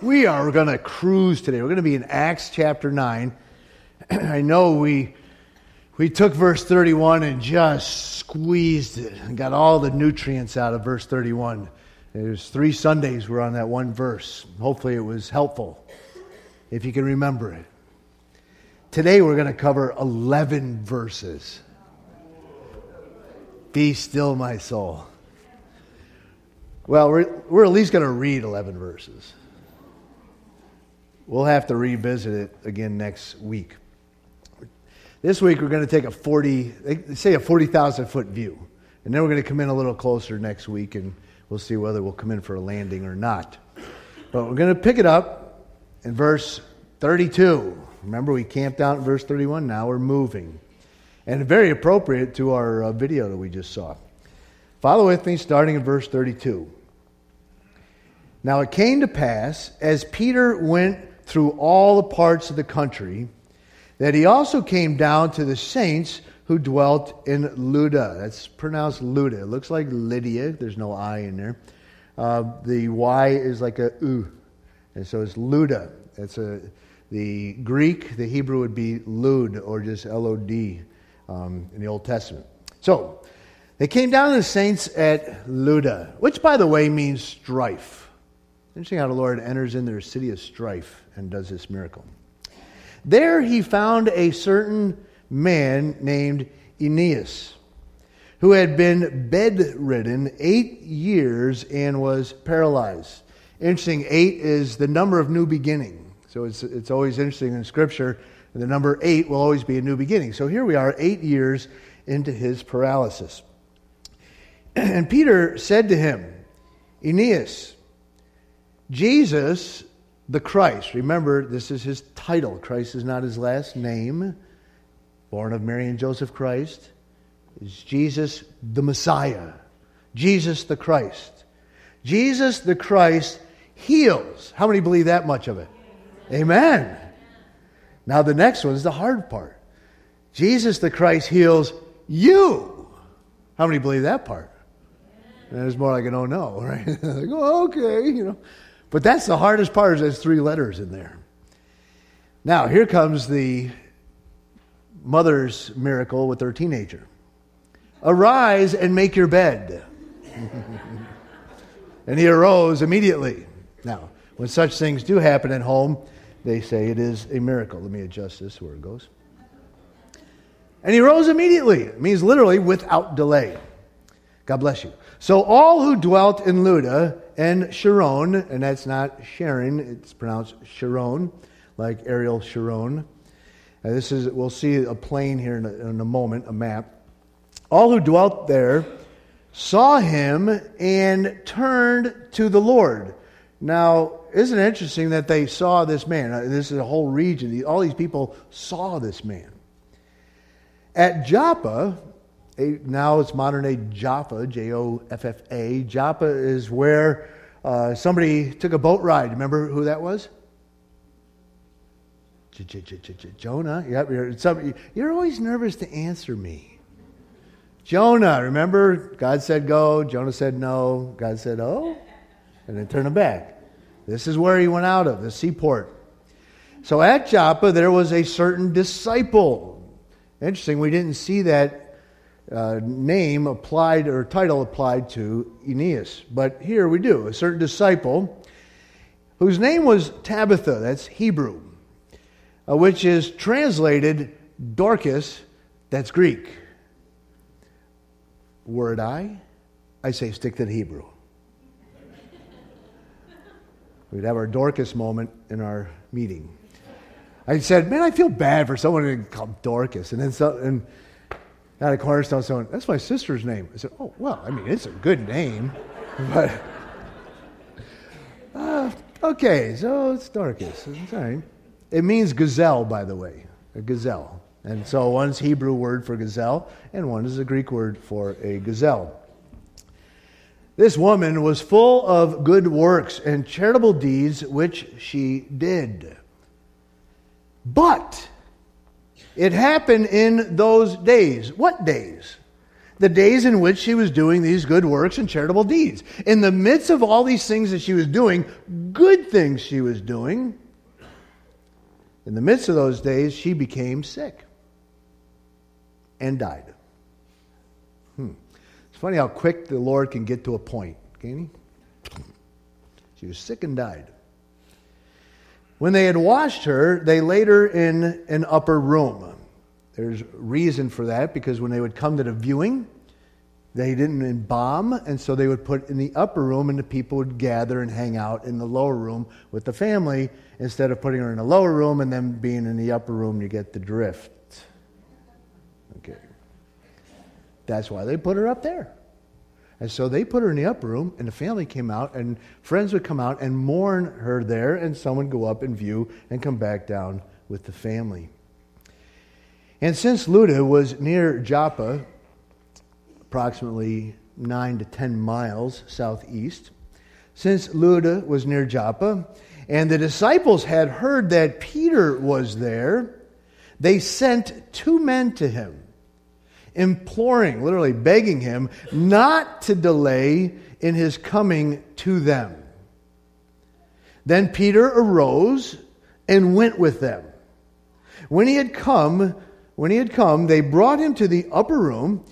We are going to cruise today. We're going to be in Acts chapter 9. I know we, we took verse 31 and just squeezed it and got all the nutrients out of verse 31. There's three Sundays we're on that one verse. Hopefully it was helpful if you can remember it. Today we're going to cover 11 verses. Be still, my soul. Well, we're, we're at least going to read 11 verses. We'll have to revisit it again next week. This week we're going to take a 40, say a 40,000 foot view. And then we're going to come in a little closer next week and we'll see whether we'll come in for a landing or not. But we're going to pick it up in verse 32. Remember, we camped out in verse 31. Now we're moving. And very appropriate to our uh, video that we just saw. Follow with me starting in verse 32. Now it came to pass, as Peter went through all the parts of the country, that he also came down to the saints who dwelt in Luda. That's pronounced Luda. It looks like Lydia. There's no I in there. Uh, the Y is like a U, and so it's Luda. It's a the Greek, the Hebrew would be Lud or just L O D um, in the Old Testament. So they came down to the saints at Luda, which, by the way, means strife. Interesting how the Lord enters in their city of strife and does this miracle. There he found a certain man named Aeneas, who had been bedridden eight years and was paralyzed. Interesting, eight is the number of new beginning. So it's, it's always interesting in Scripture, the number eight will always be a new beginning. So here we are, eight years into his paralysis. And Peter said to him, Aeneas, Jesus the Christ, remember this is his title. Christ is not his last name. Born of Mary and Joseph Christ is Jesus the Messiah. Jesus the Christ. Jesus the Christ heals. How many believe that much of it? Amen. Now the next one is the hard part. Jesus the Christ heals you. How many believe that part? And it's more like an oh no, right? like, oh, okay, you know. But that's the hardest part is there's three letters in there. Now, here comes the mother's miracle with her teenager. Arise and make your bed. and he arose immediately. Now, when such things do happen at home, they say it is a miracle. Let me adjust this where it goes. And he rose immediately. It means literally without delay. God bless you. So all who dwelt in Luda and Sharon, and that's not Sharon, it's pronounced Sharon, like Ariel Sharon. And this is, we'll see a plane here in a, in a moment, a map. All who dwelt there saw him and turned to the Lord. Now, isn't it interesting that they saw this man? Uh, this is a whole region. All these people saw this man. At Joppa, now it's modern day Jaffa, J O F F A. Joppa is where uh, somebody took a boat ride. Remember who that was? Jonah. Yep, you're, you're always nervous to answer me. Jonah, remember? God said go. Jonah said no. God said oh. And then turn him back. This is where he went out of, the seaport. So at Joppa, there was a certain disciple. Interesting, we didn't see that uh, name applied or title applied to Aeneas. But here we do a certain disciple whose name was Tabitha, that's Hebrew, uh, which is translated Dorcas, that's Greek. Word I? I say stick to the Hebrew. We'd have our Dorcas moment in our meeting. I said, Man, I feel bad for someone to call Dorcas. And then so, and out of Cornerstone saying, That's my sister's name. I said, Oh, well, I mean, it's a good name. But, uh, okay, so it's Dorcas. It's. It means gazelle, by the way, a gazelle. And so one's Hebrew word for gazelle, and one is a Greek word for a gazelle. This woman was full of good works and charitable deeds which she did. But it happened in those days. What days? the days in which she was doing these good works and charitable deeds. In the midst of all these things that she was doing, good things she was doing, in the midst of those days, she became sick and died. Hmm. It's funny how quick the Lord can get to a point, can he? She was sick and died. When they had washed her, they laid her in an upper room. There's reason for that because when they would come to the viewing, they didn't embalm, and so they would put in the upper room, and the people would gather and hang out in the lower room with the family instead of putting her in the lower room and then being in the upper room. You get the drift. Okay. That's why they put her up there. And so they put her in the upper room, and the family came out, and friends would come out and mourn her there, and someone would go up and view and come back down with the family. And since Lydda was near Joppa, approximately nine to ten miles southeast, since Lydda was near Joppa, and the disciples had heard that Peter was there, they sent two men to him imploring, literally begging him not to delay in his coming to them. Then Peter arose and went with them. When he had come, when he had come, they brought him to the upper room,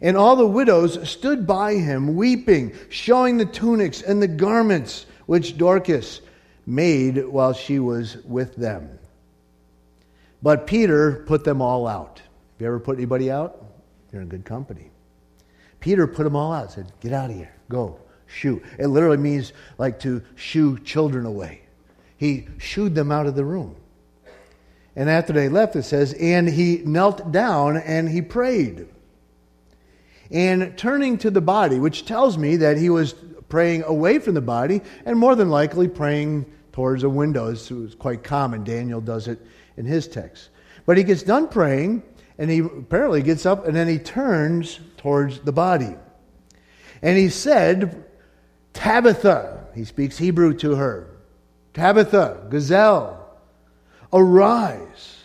and all the widows stood by him, weeping, showing the tunics and the garments which Dorcas made while she was with them. But Peter put them all out. Have you ever put anybody out? You're in good company. Peter put them all out, said, Get out of here, go, shoo. It literally means like to shoo children away. He shooed them out of the room. And after they left, it says, And he knelt down and he prayed. And turning to the body, which tells me that he was praying away from the body and more than likely praying towards a window. This was quite common. Daniel does it in his text. But he gets done praying and he apparently gets up and then he turns towards the body. And he said, Tabitha, he speaks Hebrew to her, Tabitha, gazelle, arise.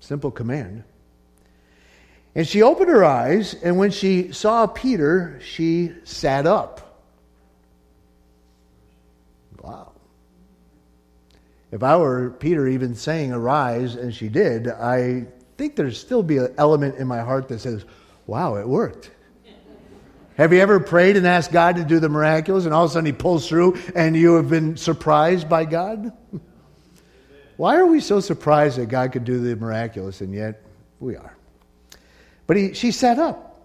Simple command. And she opened her eyes, and when she saw Peter, she sat up. Wow. If I were Peter even saying arise, and she did, I think there's still be an element in my heart that says, wow, it worked. Have you ever prayed and asked God to do the miraculous and all of a sudden he pulls through and you have been surprised by God? Why are we so surprised that God could do the miraculous and yet we are? But he, she sat up.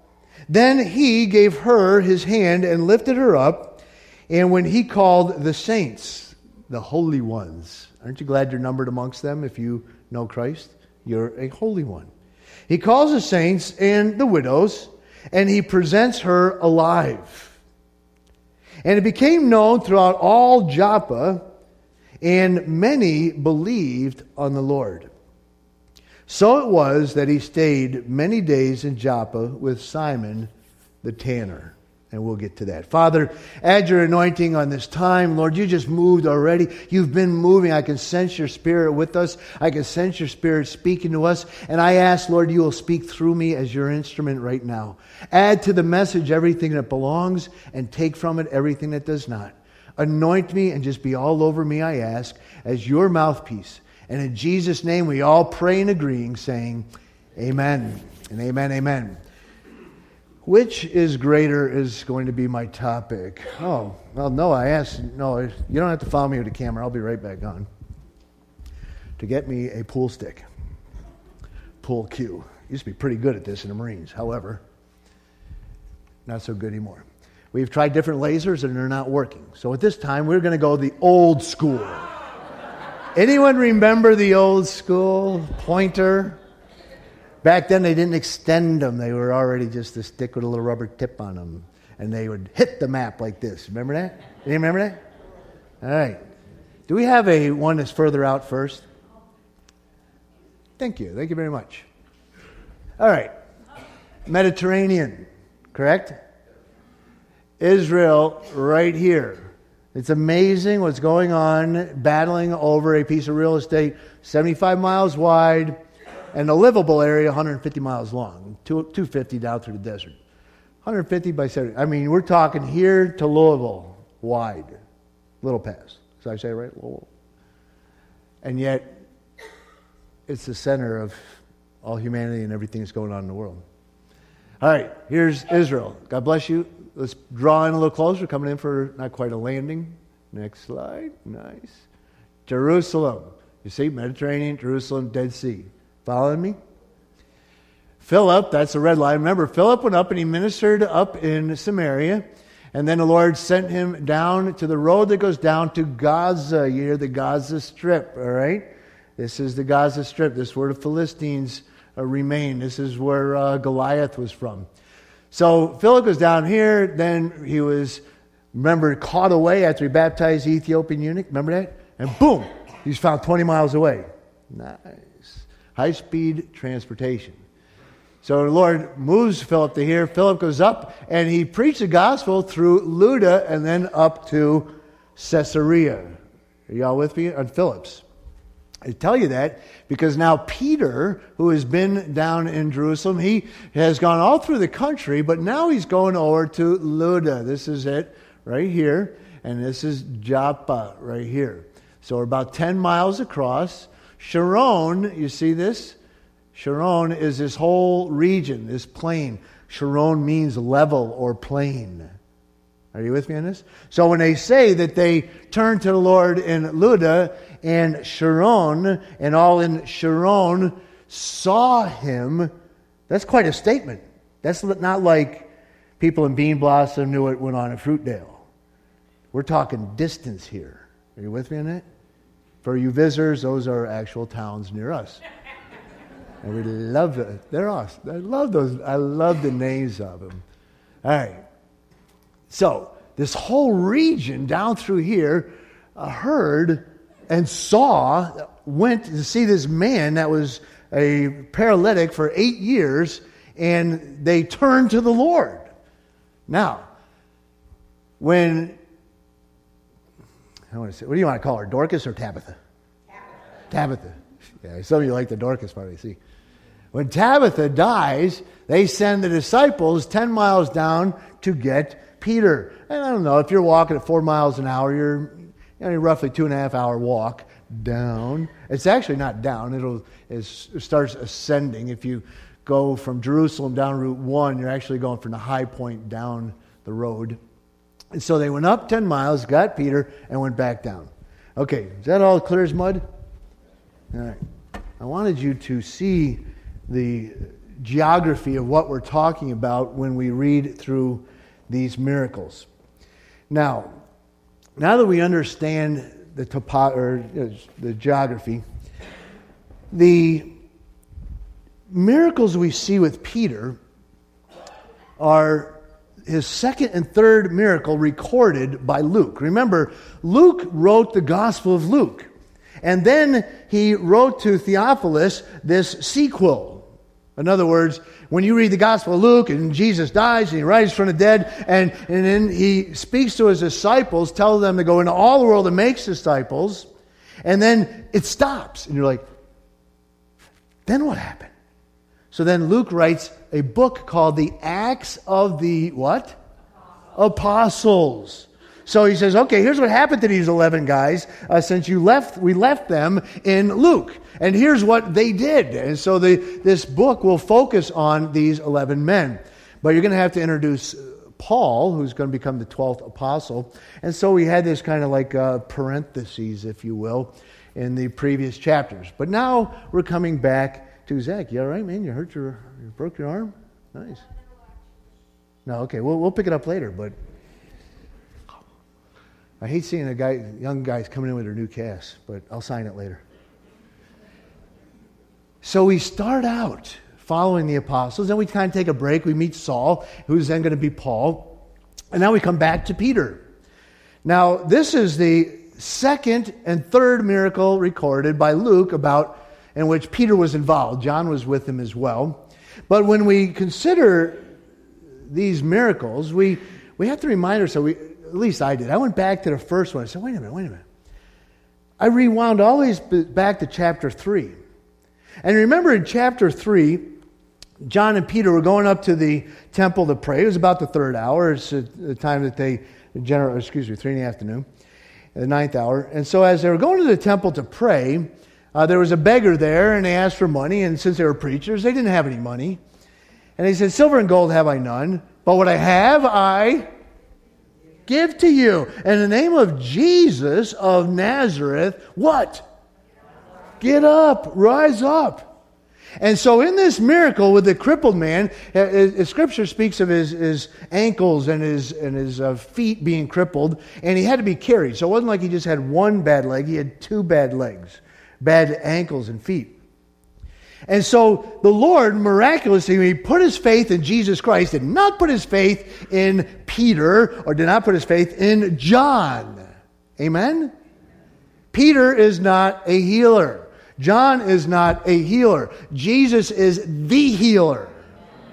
Then he gave her his hand and lifted her up. And when he called the saints, the holy ones, aren't you glad you're numbered amongst them if you know Christ? You're a holy one. He calls the saints and the widows, and he presents her alive. And it became known throughout all Joppa, and many believed on the Lord. So it was that he stayed many days in Joppa with Simon the tanner. And we'll get to that. Father, add your anointing on this time. Lord, you just moved already. You've been moving. I can sense your spirit with us. I can sense your spirit speaking to us. And I ask, Lord, you will speak through me as your instrument right now. Add to the message everything that belongs and take from it everything that does not. Anoint me and just be all over me, I ask, as your mouthpiece. And in Jesus' name, we all pray and agreeing, saying, Amen and amen, amen. Which is greater is going to be my topic. Oh, well, no, I asked, no, you don't have to follow me with the camera. I'll be right back on. To get me a pool stick. Pool cue. Used to be pretty good at this in the Marines. However, not so good anymore. We've tried different lasers and they're not working. So at this time, we're going to go the old school. Anyone remember the old school pointer? Back then, they didn't extend them. They were already just a stick with a little rubber tip on them. And they would hit the map like this. Remember that? You remember that? All right. Do we have a one that's further out first? Thank you. Thank you very much. All right. Mediterranean, correct? Israel, right here. It's amazing what's going on, battling over a piece of real estate 75 miles wide and a livable area 150 miles long, 250 down through the desert. 150 by 70. I mean, we're talking here to Louisville, wide. Little pass. Did I say right? Louisville. And yet, it's the center of all humanity and everything that's going on in the world. All right, here's Israel. God bless you. Let's draw in a little closer, coming in for not quite a landing. Next slide. Nice. Jerusalem. You see, Mediterranean, Jerusalem, Dead Sea. Following me? Philip, that's the red line. Remember, Philip went up and he ministered up in Samaria. And then the Lord sent him down to the road that goes down to Gaza. You hear the Gaza Strip, all right? This is the Gaza Strip. This is where the Philistines uh, remain. This is where uh, Goliath was from. So Philip was down here. Then he was, remember, caught away after he baptized the Ethiopian eunuch. Remember that? And boom, he's found 20 miles away. Nice. High speed transportation. So the Lord moves Philip to here. Philip goes up and he preached the gospel through Luda and then up to Caesarea. Are y'all with me on Philip's? I tell you that because now Peter, who has been down in Jerusalem, he has gone all through the country, but now he's going over to Luda. This is it right here, and this is Joppa right here. So we're about 10 miles across. Sharon, you see this? Sharon is this whole region, this plain. Sharon means level or plain. Are you with me on this? So when they say that they turned to the Lord in Lydda and Sharon, and all in Sharon saw him, that's quite a statement. That's not like people in Bean Blossom knew it went on in Fruitdale. We're talking distance here. Are you with me on that? For you visitors, those are actual towns near us. And we love it. They're awesome. I love those. I love the names of them. All right. So, this whole region down through here uh, heard and saw, went to see this man that was a paralytic for eight years, and they turned to the Lord. Now, when, I want to say, what do you want to call her, Dorcas or Tabitha? Tabitha. Tabitha. Yeah, some of you like the Dorcas part, I see. When Tabitha dies, they send the disciples 10 miles down to get Peter. And I don't know, if you're walking at four miles an hour, you're you know, roughly two and a half hour walk down. It's actually not down, It'll, it starts ascending. If you go from Jerusalem down Route 1, you're actually going from the high point down the road. And so they went up 10 miles, got Peter, and went back down. Okay, is that all clear as mud? All right. I wanted you to see the geography of what we're talking about when we read through these miracles. Now, now that we understand the topo- or uh, the geography, the miracles we see with Peter are his second and third miracle recorded by Luke. Remember, Luke wrote the Gospel of Luke. And then he wrote to Theophilus this sequel in other words, when you read the Gospel of Luke and Jesus dies and he rises from the dead, and, and then he speaks to his disciples, tells them to go into all the world and make disciples, and then it stops. And you're like, then what happened? So then Luke writes a book called the Acts of the what? Apostles. So he says, okay, here's what happened to these 11 guys uh, since you left, we left them in Luke. And here's what they did. And so the, this book will focus on these 11 men. But you're going to have to introduce uh, Paul, who's going to become the 12th apostle. And so we had this kind of like uh, parentheses, if you will, in the previous chapters. But now we're coming back to Zach. You all right, man? You hurt your, you broke your arm? Nice. No, okay. We'll, we'll pick it up later, but I hate seeing a guy, young guys coming in with their new cast, but I'll sign it later. So we start out following the apostles, then we kind of take a break. We meet Saul, who's then going to be Paul, and now we come back to Peter. Now, this is the second and third miracle recorded by Luke about in which Peter was involved. John was with him as well. But when we consider these miracles, we, we have to remind ourselves, we, at least I did. I went back to the first one. I said, wait a minute, wait a minute. I rewound all back to chapter 3. And remember in chapter 3, John and Peter were going up to the temple to pray. It was about the third hour. It's the time that they, general, excuse me, three in the afternoon, the ninth hour. And so as they were going to the temple to pray, uh, there was a beggar there, and they asked for money. And since they were preachers, they didn't have any money. And he said, Silver and gold have I none, but what I have, I give to you. In the name of Jesus of Nazareth, what? Get up, rise up. And so, in this miracle with the crippled man, uh, uh, Scripture speaks of his, his ankles and his, and his uh, feet being crippled, and he had to be carried. So, it wasn't like he just had one bad leg, he had two bad legs, bad ankles and feet. And so the Lord miraculously, he put his faith in Jesus Christ, did not put his faith in Peter or did not put his faith in John. Amen? Peter is not a healer. John is not a healer. Jesus is the healer.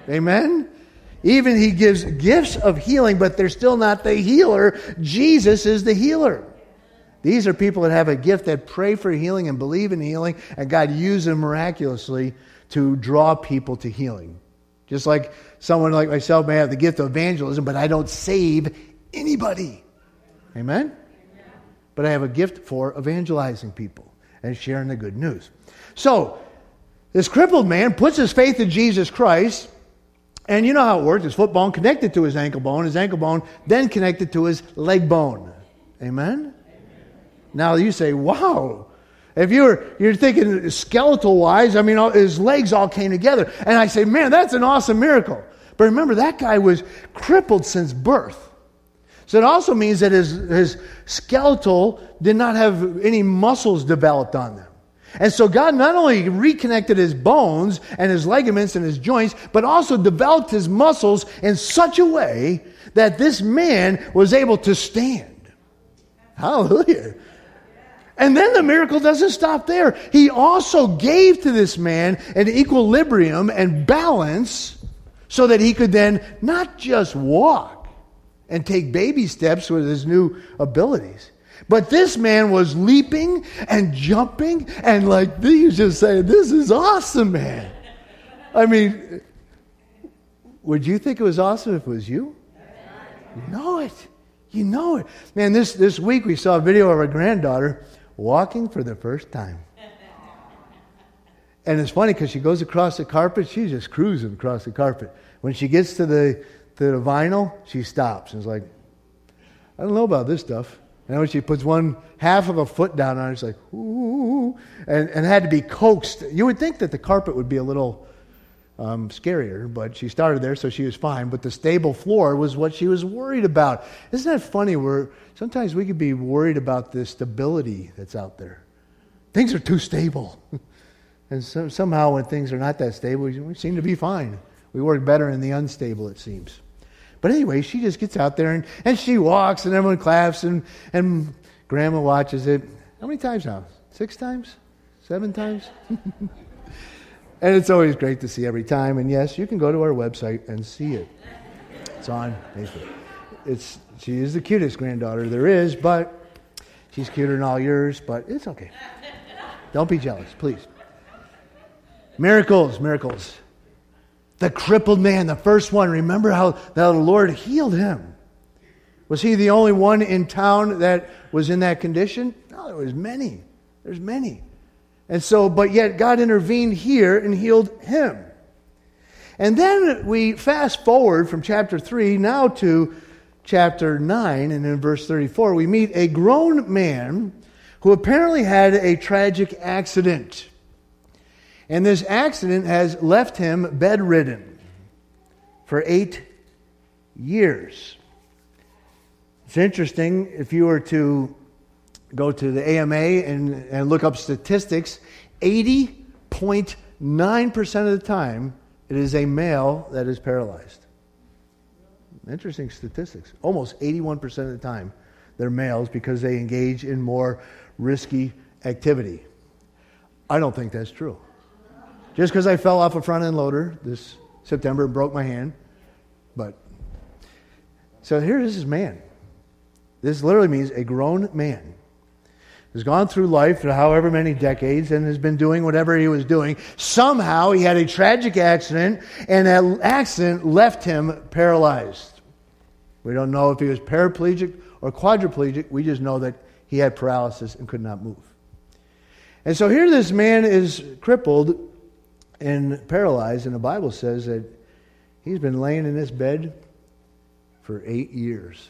Amen? Even he gives gifts of healing, but they're still not the healer. Jesus is the healer. These are people that have a gift that pray for healing and believe in healing, and God uses them miraculously to draw people to healing. Just like someone like myself may have the gift of evangelism, but I don't save anybody. Amen? But I have a gift for evangelizing people and sharing the good news. So, this crippled man puts his faith in Jesus Christ, and you know how it works. His foot bone connected to his ankle bone, his ankle bone then connected to his leg bone. Amen? Now you say, wow. If you're, you're thinking skeletal wise, I mean, his legs all came together. And I say, man, that's an awesome miracle. But remember, that guy was crippled since birth. So it also means that his, his skeletal did not have any muscles developed on them. And so God not only reconnected his bones and his ligaments and his joints, but also developed his muscles in such a way that this man was able to stand. Hallelujah. And then the miracle doesn't stop there. He also gave to this man an equilibrium and balance so that he could then not just walk and take baby steps with his new abilities, but this man was leaping and jumping and like you just saying, This is awesome, man. I mean, would you think it was awesome if it was you? You know it. You know it. Man, this, this week we saw a video of our granddaughter walking for the first time. And it's funny because she goes across the carpet, she's just cruising across the carpet. When she gets to the, to the vinyl, she stops and is like, I don't know about this stuff. And when she puts one half of a foot down on it, it's like, ooh, and, and had to be coaxed. You would think that the carpet would be a little um, scarier, but she started there, so she was fine. But the stable floor was what she was worried about. Isn't that funny? Where sometimes we could be worried about the stability that's out there. Things are too stable. and so, somehow, when things are not that stable, we seem to be fine. We work better in the unstable, it seems. But anyway, she just gets out there and, and she walks, and everyone claps, and, and grandma watches it. How many times now? Six times? Seven times? And it's always great to see every time. And yes, you can go to our website and see it. It's on Facebook. It's, she is the cutest granddaughter there is, but she's cuter than all yours, but it's okay. Don't be jealous, please. Miracles, miracles. The crippled man, the first one, remember how, how the Lord healed him. Was he the only one in town that was in that condition? No, there was many. There's many. And so, but yet God intervened here and healed him. And then we fast forward from chapter 3 now to chapter 9, and in verse 34, we meet a grown man who apparently had a tragic accident. And this accident has left him bedridden for eight years. It's interesting if you were to go to the AMA and, and look up statistics, 80.9% of the time, it is a male that is paralyzed. Interesting statistics. Almost 81% of the time, they're males because they engage in more risky activity. I don't think that's true. Just because I fell off a front end loader this September and broke my hand, but so here is this man. This literally means a grown man has gone through life for however many decades and has been doing whatever he was doing. Somehow he had a tragic accident, and that accident left him paralyzed. We don't know if he was paraplegic or quadriplegic. We just know that he had paralysis and could not move. And so here this man is crippled and paralyzed, and the Bible says that he's been laying in this bed for eight years.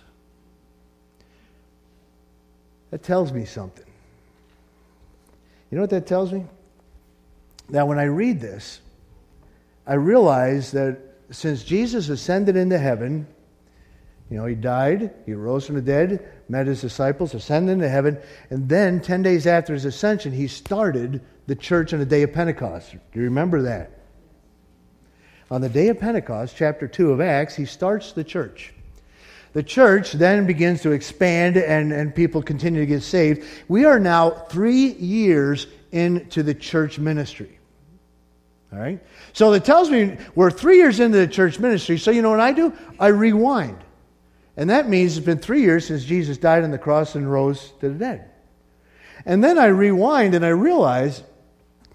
That tells me something. You know what that tells me? Now, when I read this, I realize that since Jesus ascended into heaven, you know, he died, he rose from the dead, met his disciples, ascended into heaven, and then 10 days after his ascension, he started the church on the day of Pentecost. Do you remember that? On the day of Pentecost, chapter 2 of Acts, he starts the church. The church then begins to expand and, and people continue to get saved. We are now three years into the church ministry. All right? So it tells me we're three years into the church ministry. So you know what I do? I rewind. And that means it's been three years since Jesus died on the cross and rose to the dead. And then I rewind and I realize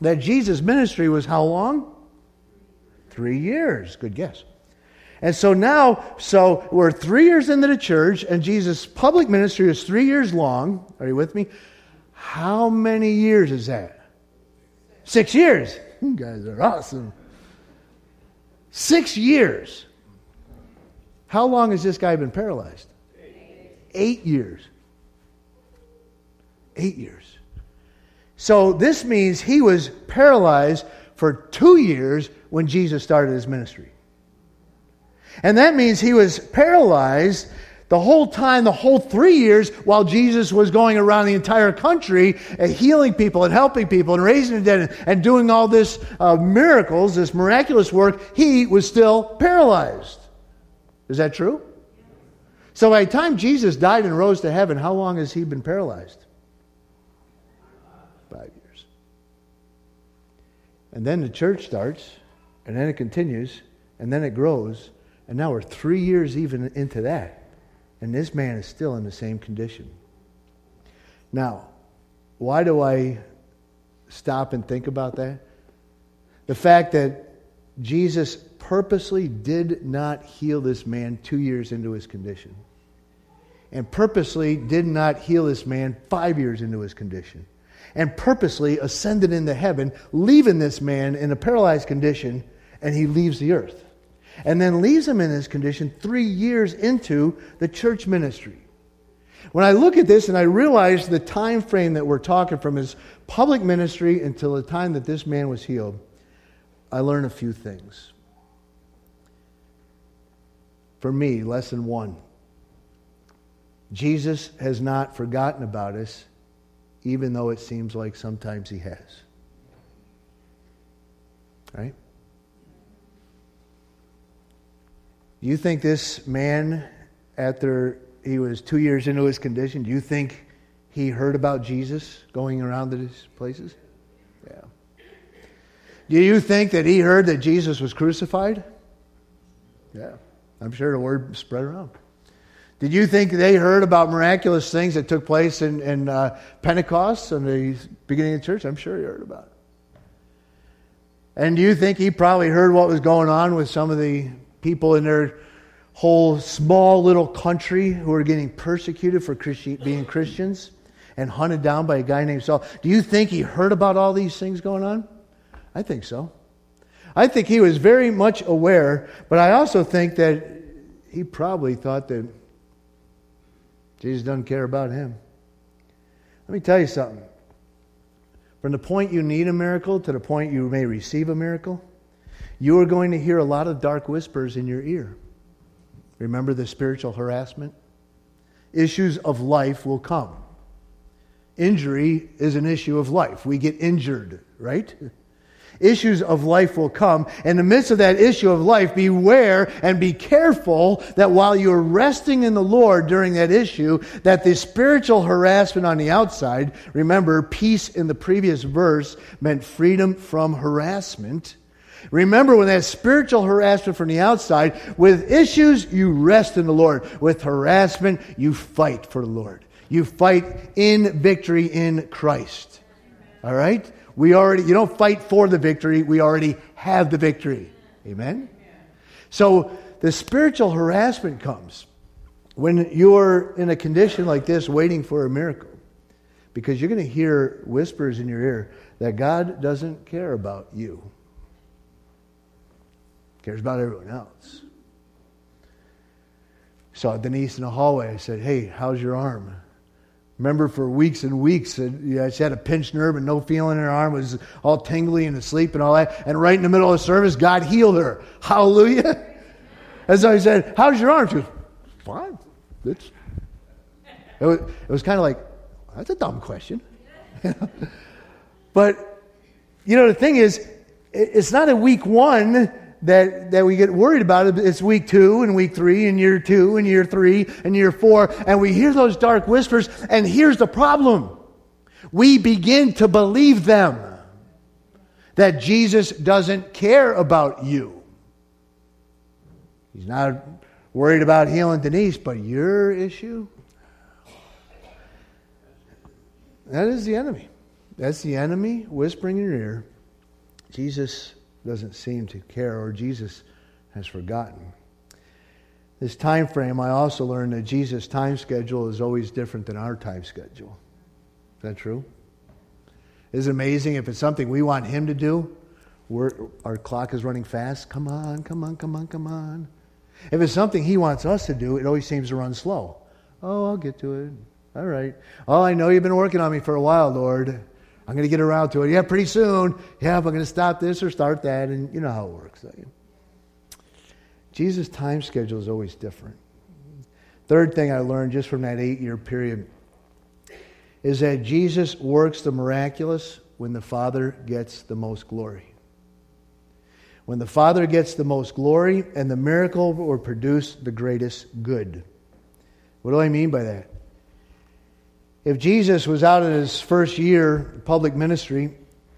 that Jesus' ministry was how long? Three years. Good guess. And so now, so we're three years into the church, and Jesus' public ministry is three years long. Are you with me? How many years is that? Six years. You guys are awesome. Six years. How long has this guy been paralyzed? Eight years. Eight years. So this means he was paralyzed for two years when Jesus started his ministry. And that means he was paralyzed the whole time, the whole three years, while Jesus was going around the entire country and healing people and helping people and raising the dead and, and doing all this uh, miracles, this miraculous work, he was still paralyzed. Is that true? So by the time Jesus died and rose to heaven, how long has he been paralyzed? Five years. And then the church starts, and then it continues, and then it grows, and now we're three years even into that, and this man is still in the same condition. Now, why do I stop and think about that? The fact that Jesus purposely did not heal this man two years into his condition, and purposely did not heal this man five years into his condition, and purposely ascended into heaven, leaving this man in a paralyzed condition, and he leaves the earth. And then leaves him in this condition three years into the church ministry. When I look at this and I realize the time frame that we're talking from his public ministry until the time that this man was healed, I learn a few things. For me, lesson one Jesus has not forgotten about us, even though it seems like sometimes he has. Right? Do you think this man, after he was two years into his condition, do you think he heard about Jesus going around these places? Yeah. Do you think that he heard that Jesus was crucified? Yeah, I'm sure the word spread around. Did you think they heard about miraculous things that took place in, in uh, Pentecost and the beginning of the church? I'm sure he heard about it. And do you think he probably heard what was going on with some of the people in their whole small little country who are getting persecuted for Christi- being Christians and hunted down by a guy named Saul? Do you think he heard about all these things going on? I think so. I think he was very much aware, but I also think that he probably thought that Jesus doesn't care about him. Let me tell you something. From the point you need a miracle to the point you may receive a miracle, you are going to hear a lot of dark whispers in your ear. Remember the spiritual harassment? Issues of life will come. Injury is an issue of life. We get injured, right? Issues of life will come. In the midst of that issue of life, beware and be careful that while you're resting in the Lord during that issue, that the spiritual harassment on the outside, remember, peace in the previous verse meant freedom from harassment. Remember when that spiritual harassment from the outside, with issues, you rest in the Lord. With harassment, you fight for the Lord. You fight in victory in Christ. All right? We already, you don't fight for the victory, we already have the victory. Amen? So the spiritual harassment comes when you're in a condition like this waiting for a miracle because you're going to hear whispers in your ear that God doesn't care about you. Cares about everyone else. Saw Denise in the hallway. I said, Hey, how's your arm? Remember for weeks and weeks, she had a pinched nerve and no feeling in her arm, was all tingly and asleep and all that. And right in the middle of the service, God healed her. Hallelujah. As I said, How's your arm? She goes, Fine. It's, it was, it was kind of like, That's a dumb question. but, you know, the thing is, it's not a week one that, that we get worried about it. It's week two and week three and year two and year three and year four. And we hear those dark whispers. And here's the problem we begin to believe them that Jesus doesn't care about you. He's not worried about healing Denise, but your issue? That is the enemy. That's the enemy whispering in your ear. Jesus doesn't seem to care, or Jesus has forgotten. This time frame, I also learned that Jesus' time schedule is always different than our time schedule. Is that true? Is it amazing if it's something we want him to do? our clock is running fast. Come on, come on, come on, come on. If it's something he wants us to do, it always seems to run slow. Oh, I'll get to it. All right. Oh, I know you've been working on me for a while, Lord. I'm going to get around to it. Yeah, pretty soon. Yeah, if I'm going to stop this or start that. And you know how it works. Jesus' time schedule is always different. Third thing I learned just from that eight year period is that Jesus works the miraculous when the Father gets the most glory. When the Father gets the most glory, and the miracle will produce the greatest good. What do I mean by that? If Jesus was out in his first year of public ministry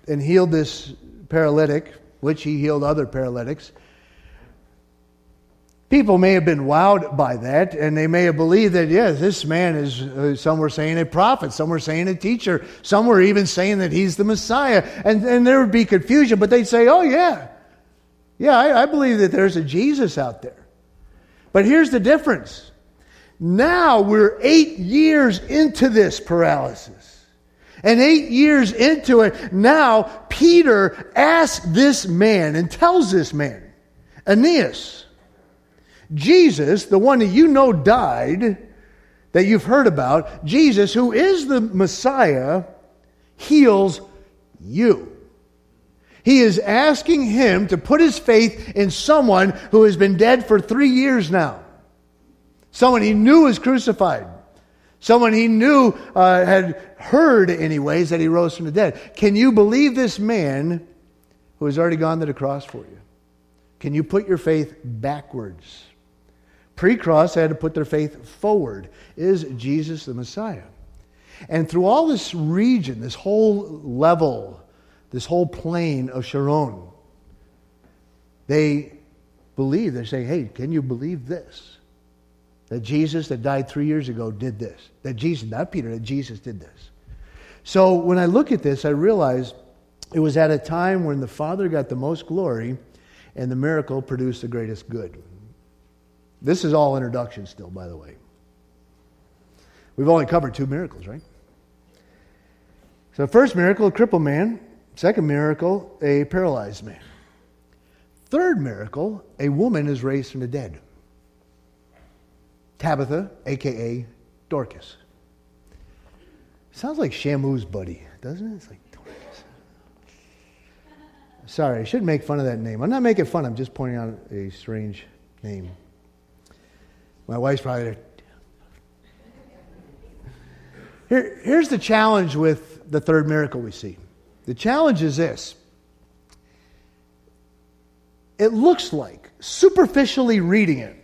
and healed this paralytic, which he healed other paralytics, people may have been wowed by that and they may have believed that, yes, this man is, uh, some were saying a prophet, some were saying a teacher, some were even saying that he's the Messiah. And, and there would be confusion, but they'd say, oh, yeah, yeah, I, I believe that there's a Jesus out there. But here's the difference now we're eight years into this paralysis. And eight years into it, now Peter asks this man and tells this man, Aeneas, Jesus, the one that you know died, that you've heard about, Jesus, who is the Messiah, heals you. He is asking him to put his faith in someone who has been dead for three years now. Someone he knew was crucified. Someone he knew uh, had heard, anyways, that he rose from the dead. Can you believe this man who has already gone to the cross for you? Can you put your faith backwards? Pre cross, they had to put their faith forward. Is Jesus the Messiah? And through all this region, this whole level, this whole plain of Sharon, they believe, they say, hey, can you believe this? That Jesus that died three years ago did this. That Jesus, not Peter, that Jesus did this. So when I look at this, I realize it was at a time when the Father got the most glory and the miracle produced the greatest good. This is all introduction still, by the way. We've only covered two miracles, right? So, first miracle, a crippled man. Second miracle, a paralyzed man. Third miracle, a woman is raised from the dead. Tabitha, aka Dorcas. Sounds like Shamu's buddy, doesn't it? It's like Dorcas. Sorry, I shouldn't make fun of that name. I'm not making fun, I'm just pointing out a strange name. My wife's probably there. Here, here's the challenge with the third miracle we see. The challenge is this it looks like, superficially reading it,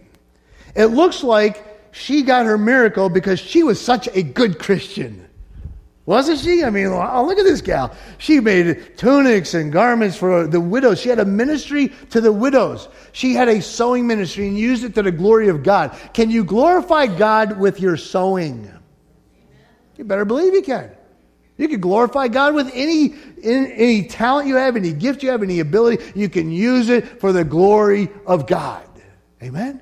it looks like she got her miracle because she was such a good Christian. Wasn't she? I mean, oh, look at this gal. She made tunics and garments for the widows. She had a ministry to the widows. She had a sewing ministry and used it to the glory of God. Can you glorify God with your sewing? You better believe you can. You can glorify God with any, any talent you have, any gift you have, any ability. You can use it for the glory of God. Amen?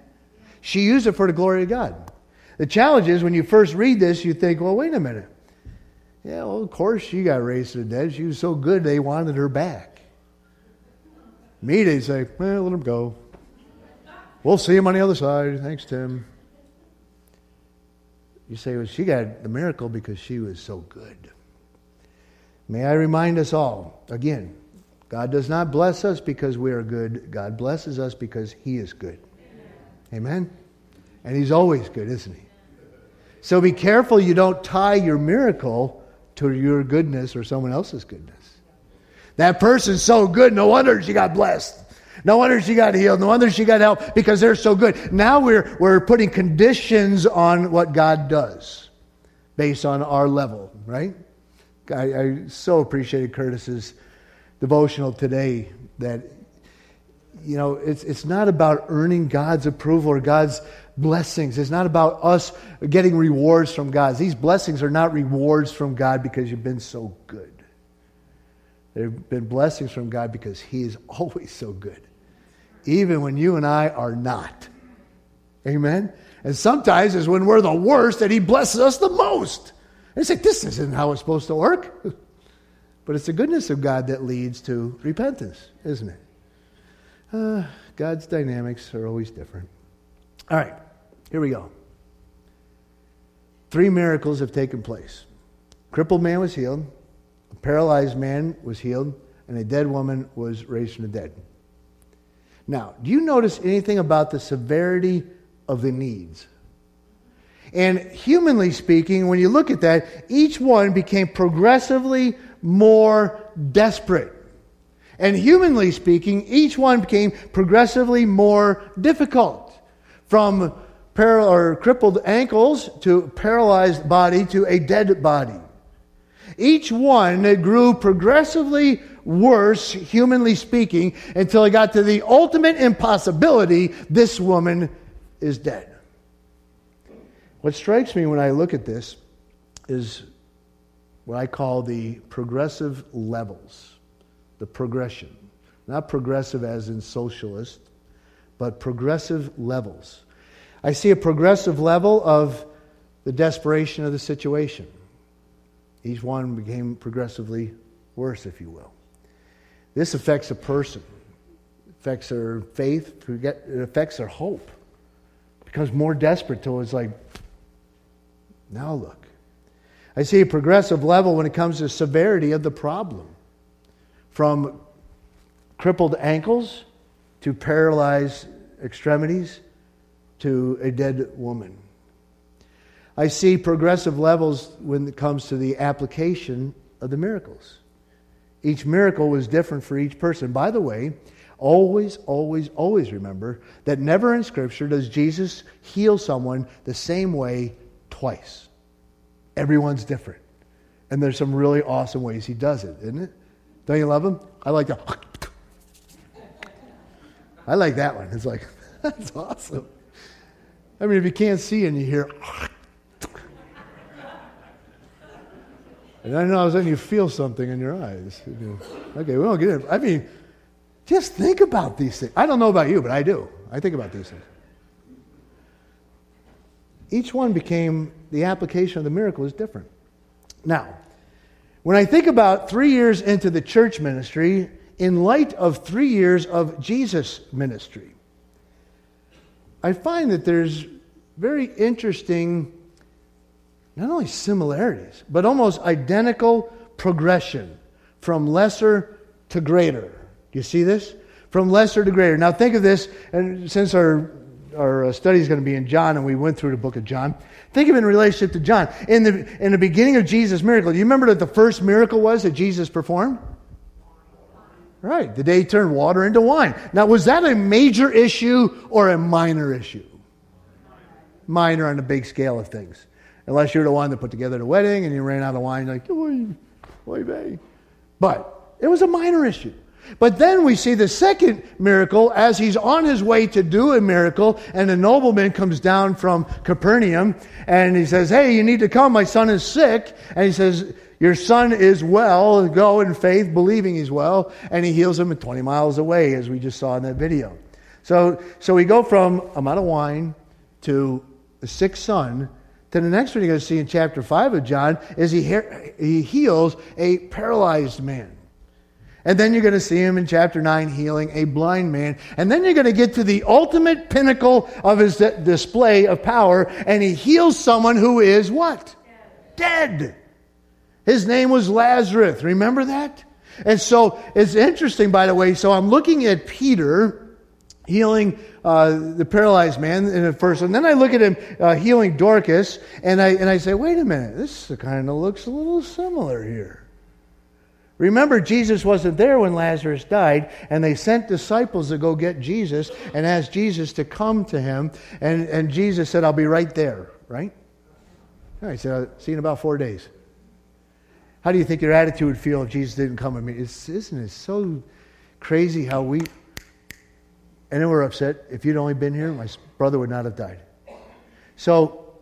She used it for the glory of God. The challenge is when you first read this, you think, well, wait a minute. Yeah, well, of course she got raised to the dead. She was so good they wanted her back. Me, they say, well, let him go. We'll see him on the other side. Thanks, Tim. You say, well, she got the miracle because she was so good. May I remind us all again, God does not bless us because we are good. God blesses us because He is good. Amen? Amen? And He's always good, isn't He? So be careful you don't tie your miracle to your goodness or someone else's goodness. That person's so good, no wonder she got blessed. No wonder she got healed. No wonder she got help because they're so good. Now we're, we're putting conditions on what God does based on our level, right? I, I so appreciated Curtis's devotional today that, you know, it's, it's not about earning God's approval or God's blessings. It's not about us getting rewards from God. These blessings are not rewards from God because you've been so good. They've been blessings from God because He is always so good, even when you and I are not. Amen? And sometimes it's when we're the worst that He blesses us the most. It's like, this isn't how it's supposed to work. but it's the goodness of God that leads to repentance, isn't it? Uh, God's dynamics are always different. All right, here we go. Three miracles have taken place. A Crippled man was healed, a paralyzed man was healed, and a dead woman was raised from the dead. Now, do you notice anything about the severity of the needs? And humanly speaking, when you look at that, each one became progressively more desperate. And humanly speaking, each one became progressively more difficult. From par- or crippled ankles to paralyzed body to a dead body. Each one grew progressively worse, humanly speaking, until it got to the ultimate impossibility this woman is dead. What strikes me when I look at this is what I call the progressive levels, the progression. Not progressive as in socialist, but progressive levels. I see a progressive level of the desperation of the situation. Each one became progressively worse, if you will. This affects a person, it affects their faith, it affects their hope. It becomes more desperate till it's like, now look. I see a progressive level when it comes to severity of the problem. From crippled ankles to paralyzed extremities to a dead woman. I see progressive levels when it comes to the application of the miracles. Each miracle was different for each person. By the way, always, always, always remember that never in Scripture does Jesus heal someone the same way twice. Everyone's different. And there's some really awesome ways he does it, isn't it? Don't you love him? I like that. I like that one. It's like, that's awesome. I mean, if you can't see and you hear, and then all of a sudden you feel something in your eyes. Okay, we don't get it. I mean, just think about these things. I don't know about you, but I do. I think about these things each one became the application of the miracle is different. Now, when I think about three years into the church ministry, in light of three years of Jesus' ministry, I find that there's very interesting, not only similarities, but almost identical progression from lesser to greater. Do you see this? From lesser to greater. Now think of this, and since our our uh, study is going to be in John, and we went through the book of John. Think of it in relationship to John. In the, in the beginning of Jesus' miracle, do you remember that the first miracle was that Jesus performed? Right, the day he turned water into wine. Now, was that a major issue or a minor issue? Minor on the big scale of things. Unless you're the one that put together the wedding and you ran out of wine, like, oy. But it was a minor issue. But then we see the second miracle as he's on his way to do a miracle, and a nobleman comes down from Capernaum and he says, Hey, you need to come. My son is sick. And he says, Your son is well. Go in faith, believing he's well. And he heals him at 20 miles away, as we just saw in that video. So, so we go from I'm out of wine to the sick son to the next one you're going to see in chapter 5 of John is he, he heals a paralyzed man. And then you're going to see him in chapter 9 healing a blind man. And then you're going to get to the ultimate pinnacle of his display of power, and he heals someone who is what? Dead. Dead. His name was Lazarus. Remember that? And so it's interesting, by the way. So I'm looking at Peter healing uh, the paralyzed man in the first, and then I look at him uh, healing Dorcas, and I and I say, wait a minute, this kind of looks a little similar here. Remember, Jesus wasn't there when Lazarus died, and they sent disciples to go get Jesus and ask Jesus to come to him. And, and Jesus said, I'll be right there, right? I said, I'll see you in about four days. How do you think your attitude would feel if Jesus didn't come? I mean, it's, isn't it so crazy how we. And then we're upset. If you'd only been here, my brother would not have died. So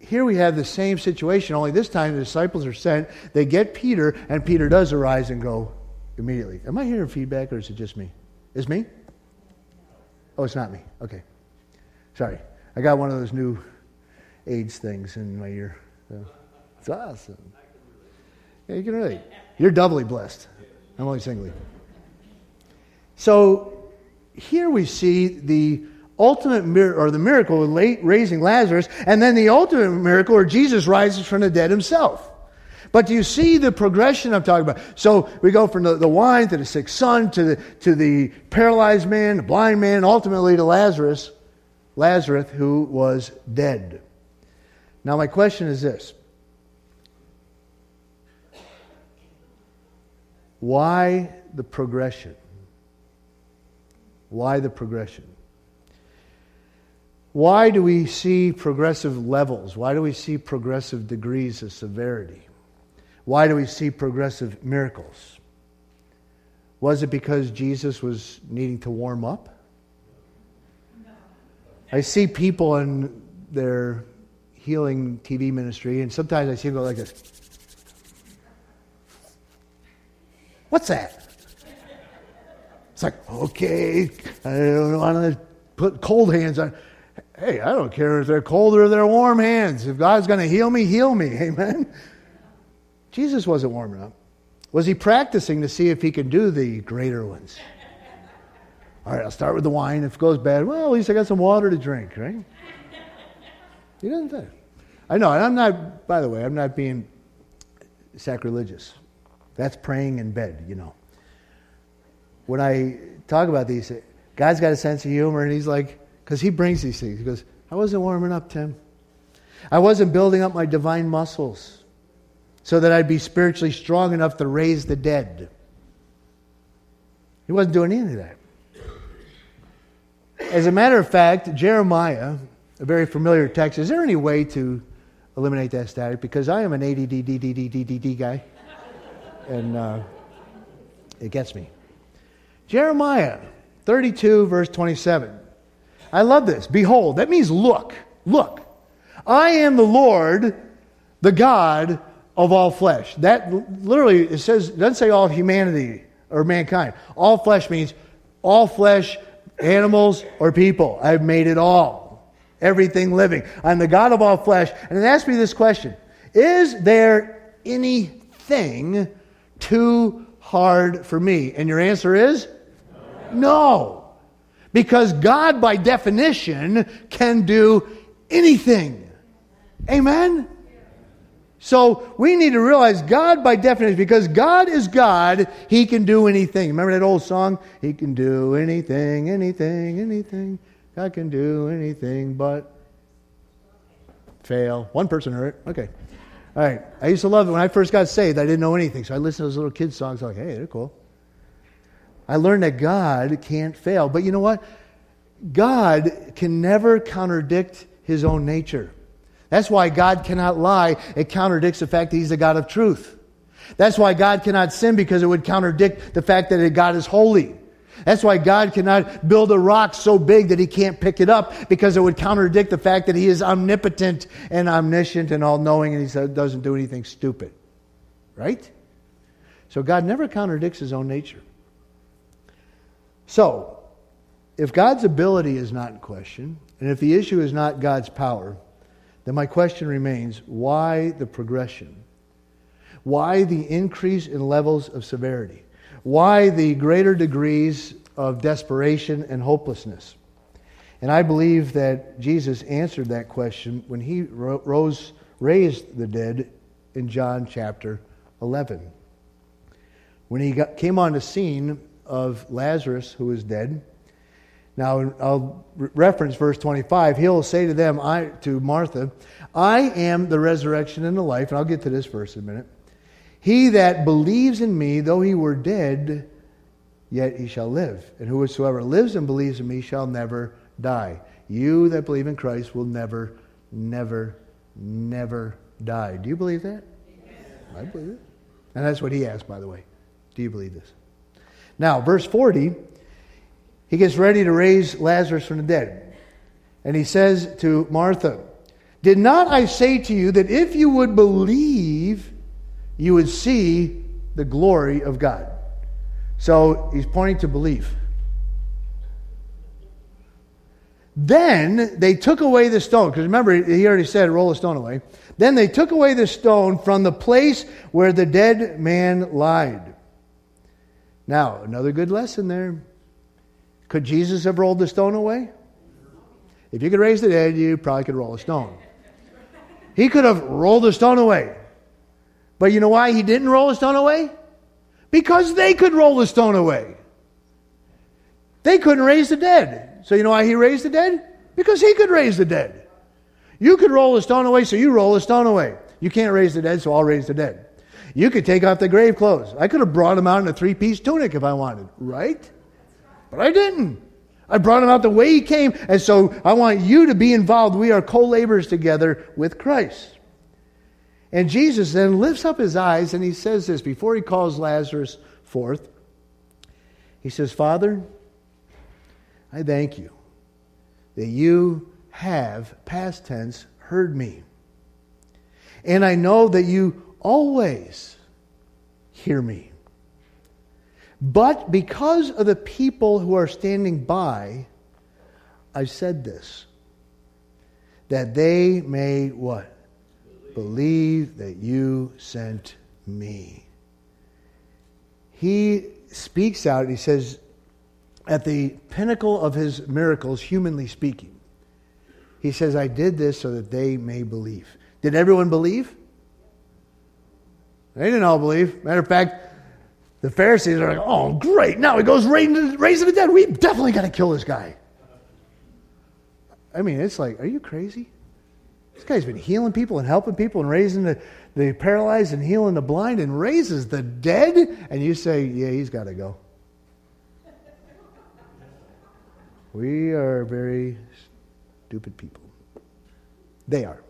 here we have the same situation, only this time the disciples are sent. They get Peter, and Peter does arise and go immediately. Am I hearing feedback, or is it just me? Is me? Oh, it's not me. Okay. Sorry. I got one of those new AIDS things in my ear. It's awesome. Yeah, you can relate. You're doubly blessed. I'm only singly. So here we see the ultimate or the miracle of raising Lazarus, and then the ultimate miracle where Jesus rises from the dead himself. But do you see the progression I'm talking about? So we go from the, the wine to the sick son to the, to the paralyzed man, the blind man, ultimately to Lazarus, Lazarus who was dead. Now, my question is this Why the progression? Why the progression? Why do we see progressive levels? Why do we see progressive degrees of severity? Why do we see progressive miracles? Was it because Jesus was needing to warm up? I see people in their healing TV ministry, and sometimes I see them go like this. What's that? It's like, okay, I don't want to put cold hands on. Hey, I don't care if they're cold or they're warm hands. If God's going to heal me, heal me. Amen. Jesus wasn't warming up. Was he practicing to see if he could do the greater ones? All right, I'll start with the wine. If it goes bad, well, at least I got some water to drink, right? He doesn't think. I know, and I'm not, by the way, I'm not being sacrilegious. That's praying in bed, you know. When I talk about these, God's got a sense of humor, and He's like, because he brings these things. He goes, I wasn't warming up, Tim. I wasn't building up my divine muscles so that I'd be spiritually strong enough to raise the dead. He wasn't doing any of that. As a matter of fact, Jeremiah, a very familiar text, is there any way to eliminate that static? Because I am an ADD guy, and uh, it gets me. Jeremiah 32, verse 27. I love this. Behold, that means look, look. I am the Lord, the God of all flesh. That literally, it says, it doesn't say all humanity or mankind. All flesh means all flesh, animals, or people. I've made it all. Everything living. I'm the God of all flesh. And it asks me this question Is there anything too hard for me? And your answer is no. no. Because God, by definition, can do anything. Amen? So we need to realize God, by definition, because God is God, He can do anything. Remember that old song? He can do anything, anything, anything. God can do anything but fail. One person heard it. Okay. All right. I used to love it when I first got saved. I didn't know anything. So I listened to those little kids' songs. like, hey, they're cool. I learned that God can't fail. But you know what? God can never contradict his own nature. That's why God cannot lie. It contradicts the fact that he's the God of truth. That's why God cannot sin because it would contradict the fact that God is holy. That's why God cannot build a rock so big that he can't pick it up because it would contradict the fact that he is omnipotent and omniscient and all knowing and he doesn't do anything stupid. Right? So God never contradicts his own nature. So, if God's ability is not in question, and if the issue is not God's power, then my question remains why the progression? Why the increase in levels of severity? Why the greater degrees of desperation and hopelessness? And I believe that Jesus answered that question when he rose, raised the dead in John chapter 11. When he got, came on the scene of Lazarus, who was dead, now I'll reference verse 25. He'll say to them, I, to Martha, I am the resurrection and the life. And I'll get to this verse in a minute. He that believes in me, though he were dead, yet he shall live. And whosoever lives and believes in me shall never die. You that believe in Christ will never, never, never die. Do you believe that? Yes. I believe it. And that's what he asked, by the way. Do you believe this? Now, verse 40, he gets ready to raise Lazarus from the dead. And he says to Martha, Did not I say to you that if you would believe, you would see the glory of God. So he's pointing to belief. Then they took away the stone, because remember, he already said, roll the stone away. Then they took away the stone from the place where the dead man lied. Now, another good lesson there. Could Jesus have rolled the stone away? If you could raise the dead, you probably could roll a stone. He could have rolled the stone away. But you know why he didn't roll the stone away? Because they could roll the stone away. They couldn't raise the dead. So you know why he raised the dead? Because he could raise the dead. You could roll the stone away, so you roll the stone away. You can't raise the dead, so I'll raise the dead. You could take off the grave clothes. I could have brought him out in a three piece tunic if I wanted, right? But I didn't. I brought him out the way he came, and so I want you to be involved. We are co laborers together with Christ. And Jesus then lifts up his eyes and he says this before he calls Lazarus forth. He says, Father, I thank you that you have, past tense, heard me. And I know that you always hear me. But because of the people who are standing by, I said this that they may what? Believe that you sent me. He speaks out, he says, at the pinnacle of his miracles, humanly speaking, he says, I did this so that they may believe. Did everyone believe? They didn't all believe. Matter of fact, the Pharisees are like, oh, great. Now he goes raising, raising the dead. We definitely got to kill this guy. I mean, it's like, are you crazy? This guy's been healing people and helping people and raising the, the paralyzed and healing the blind and raises the dead. And you say, yeah, he's got to go. We are very stupid people. They are.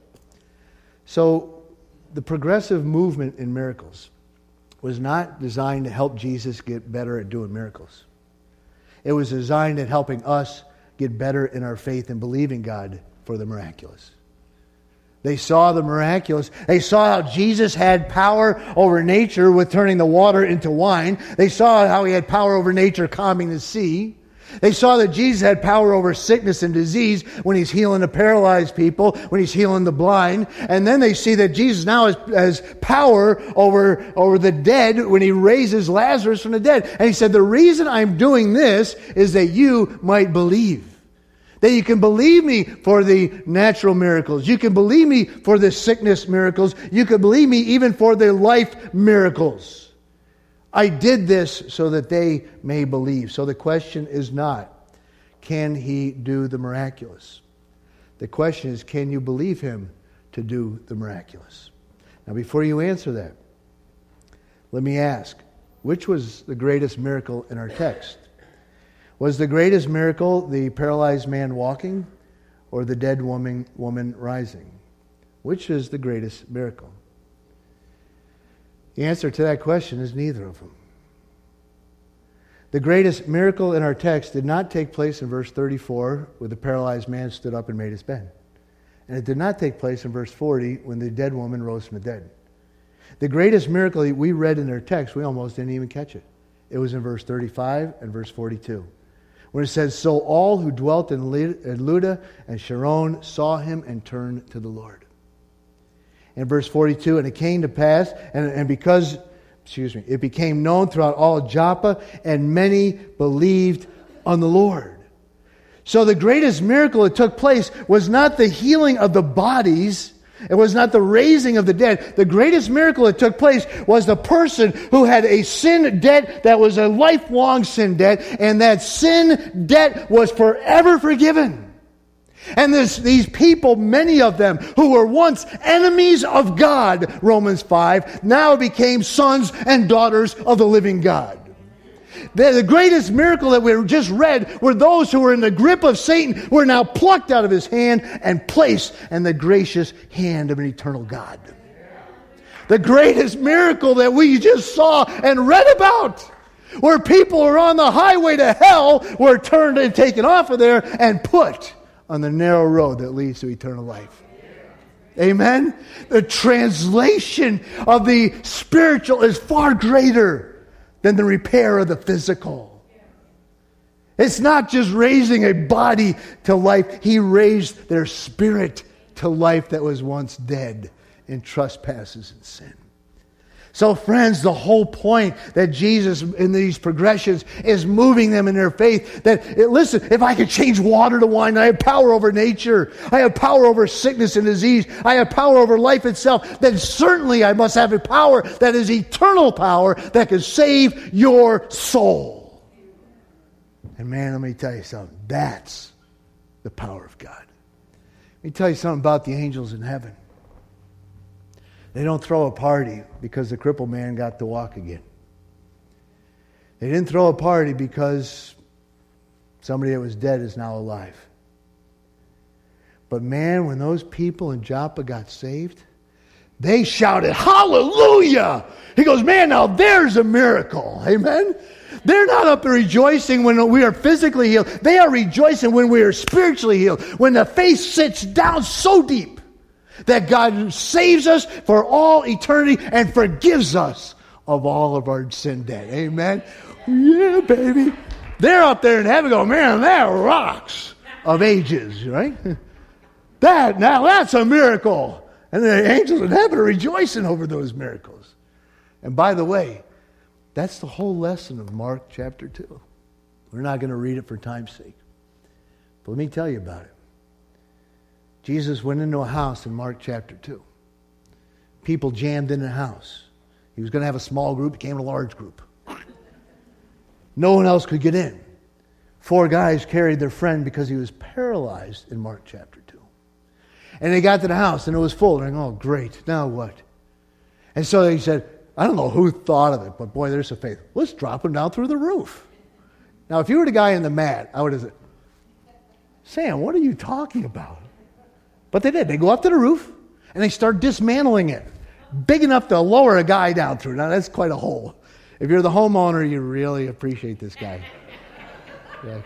So, the progressive movement in miracles was not designed to help Jesus get better at doing miracles. It was designed at helping us get better in our faith and believing God for the miraculous. They saw the miraculous. They saw how Jesus had power over nature with turning the water into wine. They saw how he had power over nature calming the sea. They saw that Jesus had power over sickness and disease when he's healing the paralyzed people, when he's healing the blind. And then they see that Jesus now has, has power over, over the dead when he raises Lazarus from the dead. And he said, the reason I'm doing this is that you might believe. That you can believe me for the natural miracles. You can believe me for the sickness miracles. You can believe me even for the life miracles. I did this so that they may believe. So the question is not, can he do the miraculous? The question is, can you believe him to do the miraculous? Now, before you answer that, let me ask which was the greatest miracle in our text? Was the greatest miracle the paralyzed man walking or the dead woman, woman rising? Which is the greatest miracle? The answer to that question is neither of them. The greatest miracle in our text did not take place in verse 34, where the paralyzed man stood up and made his bed. And it did not take place in verse 40, when the dead woman rose from the dead. The greatest miracle we read in our text, we almost didn't even catch it. It was in verse 35 and verse 42, where it says, So all who dwelt in Lydda and Sharon saw him and turned to the Lord. In verse 42, and it came to pass, and, and because excuse me, it became known throughout all Joppa, and many believed on the Lord. So the greatest miracle that took place was not the healing of the bodies. It was not the raising of the dead. The greatest miracle that took place was the person who had a sin debt that was a lifelong sin debt, and that sin debt was forever forgiven. And this, these people, many of them who were once enemies of God, Romans 5, now became sons and daughters of the living God. The, the greatest miracle that we just read were those who were in the grip of Satan were now plucked out of his hand and placed in the gracious hand of an eternal God. The greatest miracle that we just saw and read about where people were on the highway to hell were turned and taken off of there and put on the narrow road that leads to eternal life. Amen? The translation of the spiritual is far greater than the repair of the physical. It's not just raising a body to life, He raised their spirit to life that was once dead in trespasses and sin. So, friends, the whole point that Jesus in these progressions is moving them in their faith that, listen, if I could change water to wine, I have power over nature, I have power over sickness and disease, I have power over life itself, then certainly I must have a power that is eternal power that can save your soul. And man, let me tell you something. That's the power of God. Let me tell you something about the angels in heaven. They don't throw a party because the crippled man got to walk again. They didn't throw a party because somebody that was dead is now alive. But man, when those people in Joppa got saved, they shouted, Hallelujah! He goes, Man, now there's a miracle. Amen? They're not up rejoicing when we are physically healed. They are rejoicing when we are spiritually healed. When the faith sits down so deep that God saves us for all eternity and forgives us of all of our sin debt. Amen. Yeah, baby. They're up there in heaven going, man, that rocks of ages, right? That, now that's a miracle. And the angels in heaven are rejoicing over those miracles. And by the way, that's the whole lesson of Mark chapter 2. We're not going to read it for time's sake. But let me tell you about it. Jesus went into a house in Mark chapter 2. People jammed in the house. He was going to have a small group, became a large group. No one else could get in. Four guys carried their friend because he was paralyzed in Mark chapter 2. And they got to the house and it was full. They're like, oh, great, now what? And so they said, I don't know who thought of it, but boy, there's a faith. Let's drop him down through the roof. Now, if you were the guy in the mat, I would have said, Sam, what are you talking about? But they did. They go up to the roof and they start dismantling it, big enough to lower a guy down through. Now, that's quite a hole. If you're the homeowner, you really appreciate this guy. Yeah.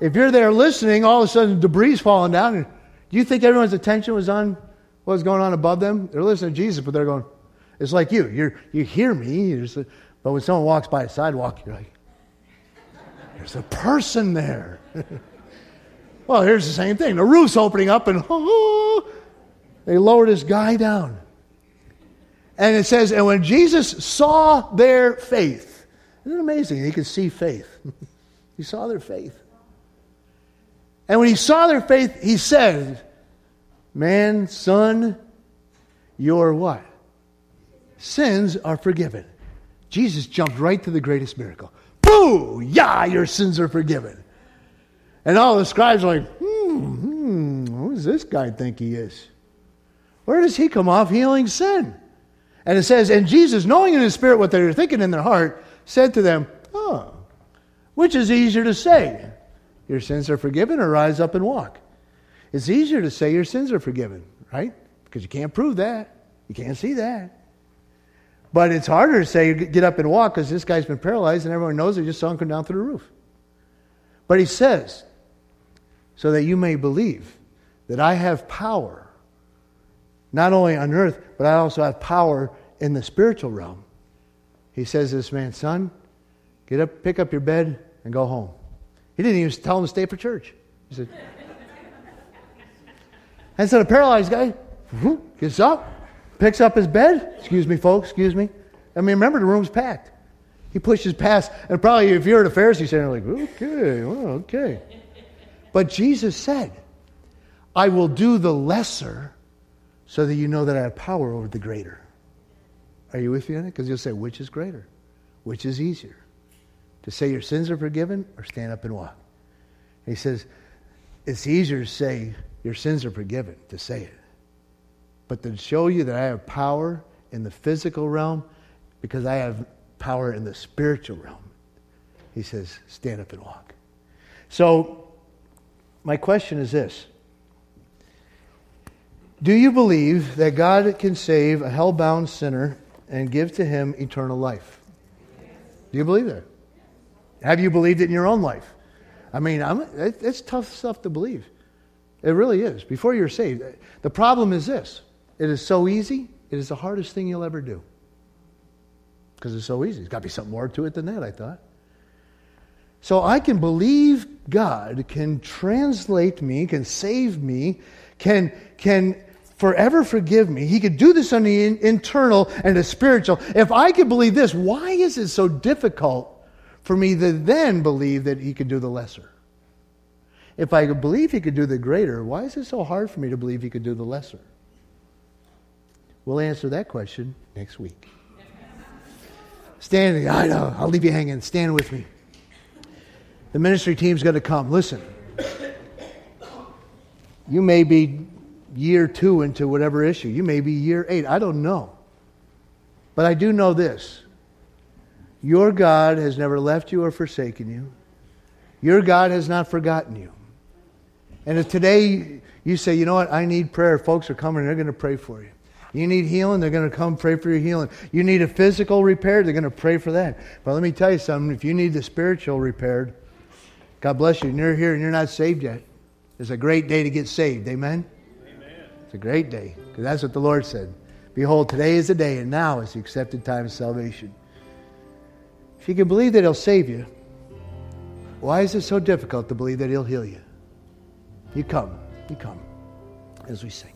If you're there listening, all of a sudden debris falling down. Do you think everyone's attention was on what was going on above them? They're listening to Jesus, but they're going, it's like you. You're, you hear me, but when someone walks by a sidewalk, you're like, there's a person there. Well, here's the same thing. The roof's opening up, and they lowered this guy down. And it says, and when Jesus saw their faith, isn't it amazing? He could see faith. he saw their faith. And when he saw their faith, he said, Man, son, your what? Sins are forgiven. Jesus jumped right to the greatest miracle. Boo! Yeah, your sins are forgiven. And all the scribes are like, hmm, hmm, who does this guy think he is? Where does he come off healing sin? And it says, and Jesus, knowing in his spirit what they were thinking in their heart, said to them, Oh, which is easier to say? Your sins are forgiven, or rise up and walk? It's easier to say your sins are forgiven, right? Because you can't prove that. You can't see that. But it's harder to say, get up and walk, because this guy's been paralyzed and everyone knows they just saw him come down through the roof. But he says, so that you may believe that I have power, not only on earth, but I also have power in the spiritual realm. He says to this man, son, get up, pick up your bed, and go home. He didn't even tell him to stay for church. He said, and so the paralyzed guy gets up, picks up his bed. Excuse me, folks, excuse me. I mean, remember, the room's packed. He pushes past, and probably if you're at a Pharisee center, like, okay, well, okay. But Jesus said, I will do the lesser so that you know that I have power over the greater. Are you with me on it? Because you'll say, which is greater? Which is easier? To say your sins are forgiven or stand up and walk? And he says, it's easier to say your sins are forgiven, to say it. But to show you that I have power in the physical realm, because I have power in the spiritual realm, he says, stand up and walk. So, my question is this Do you believe that God can save a hell bound sinner and give to him eternal life? Do you believe that? Have you believed it in your own life? I mean, I'm, it's tough stuff to believe. It really is. Before you're saved, the problem is this it is so easy, it is the hardest thing you'll ever do. Because it's so easy. There's got to be something more to it than that, I thought. So I can believe God can translate me, can save me, can, can forever forgive me. He could do this on the in, internal and the spiritual. If I could believe this, why is it so difficult for me to then believe that He could do the lesser? If I could believe He could do the greater, why is it so hard for me to believe He could do the lesser? We'll answer that question next week. Stand, I know, I'll leave you hanging. Stand with me. The ministry team's going to come. Listen, you may be year two into whatever issue, you may be year eight. I don't know. But I do know this your God has never left you or forsaken you, your God has not forgotten you. And if today you say, you know what, I need prayer, folks are coming, they're going to pray for you. You need healing, they're going to come pray for your healing. You need a physical repair, they're going to pray for that. But let me tell you something if you need the spiritual repaired, God bless you, and you're here and you're not saved yet, it's a great day to get saved. Amen? Amen. It's a great day, because that's what the Lord said. Behold, today is the day, and now is the accepted time of salvation. If you can believe that He'll save you, why is it so difficult to believe that He'll heal you? You come, you come as we sing.